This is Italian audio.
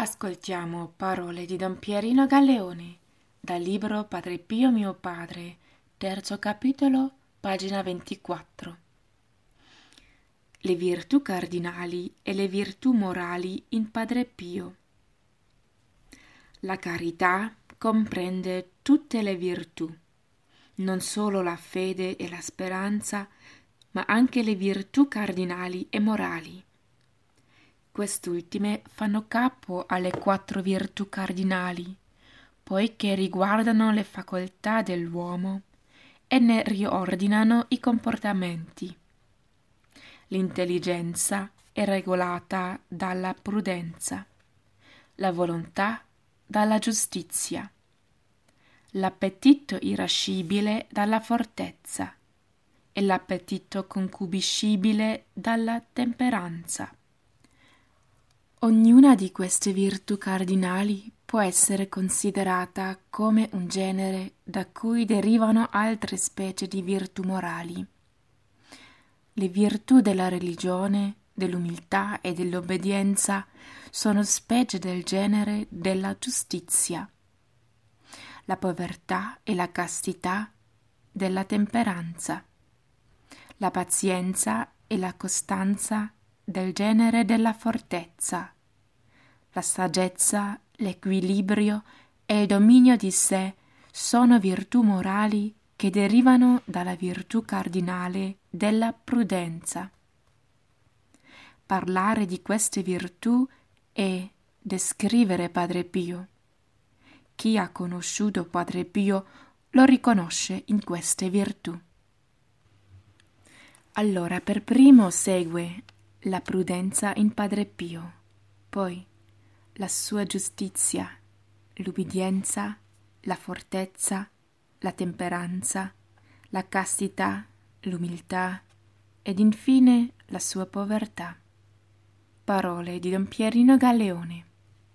Ascoltiamo parole di Don Pierino Galleone dal libro Padre Pio mio padre, terzo capitolo, pagina 24. Le virtù cardinali e le virtù morali in Padre Pio. La carità comprende tutte le virtù, non solo la fede e la speranza, ma anche le virtù cardinali e morali. Quest'ultime fanno capo alle quattro virtù cardinali, poiché riguardano le facoltà dell'uomo e ne riordinano i comportamenti. L'intelligenza è regolata dalla prudenza, la volontà dalla giustizia, l'appetito irascibile dalla fortezza e l'appetito concubiscibile dalla temperanza. Ognuna di queste virtù cardinali può essere considerata come un genere da cui derivano altre specie di virtù morali. Le virtù della religione, dell'umiltà e dell'obbedienza sono specie del genere della giustizia. La povertà e la castità della temperanza. La pazienza e la costanza del genere della fortezza. La saggezza, l'equilibrio e il dominio di sé sono virtù morali che derivano dalla virtù cardinale della prudenza. Parlare di queste virtù è descrivere Padre Pio. Chi ha conosciuto Padre Pio lo riconosce in queste virtù. Allora per primo segue la prudenza in Padre Pio, poi la sua giustizia, l'ubbidienza, la fortezza, la temperanza, la castità, l'umiltà ed infine la sua povertà. Parole di Don Pierino Galleone.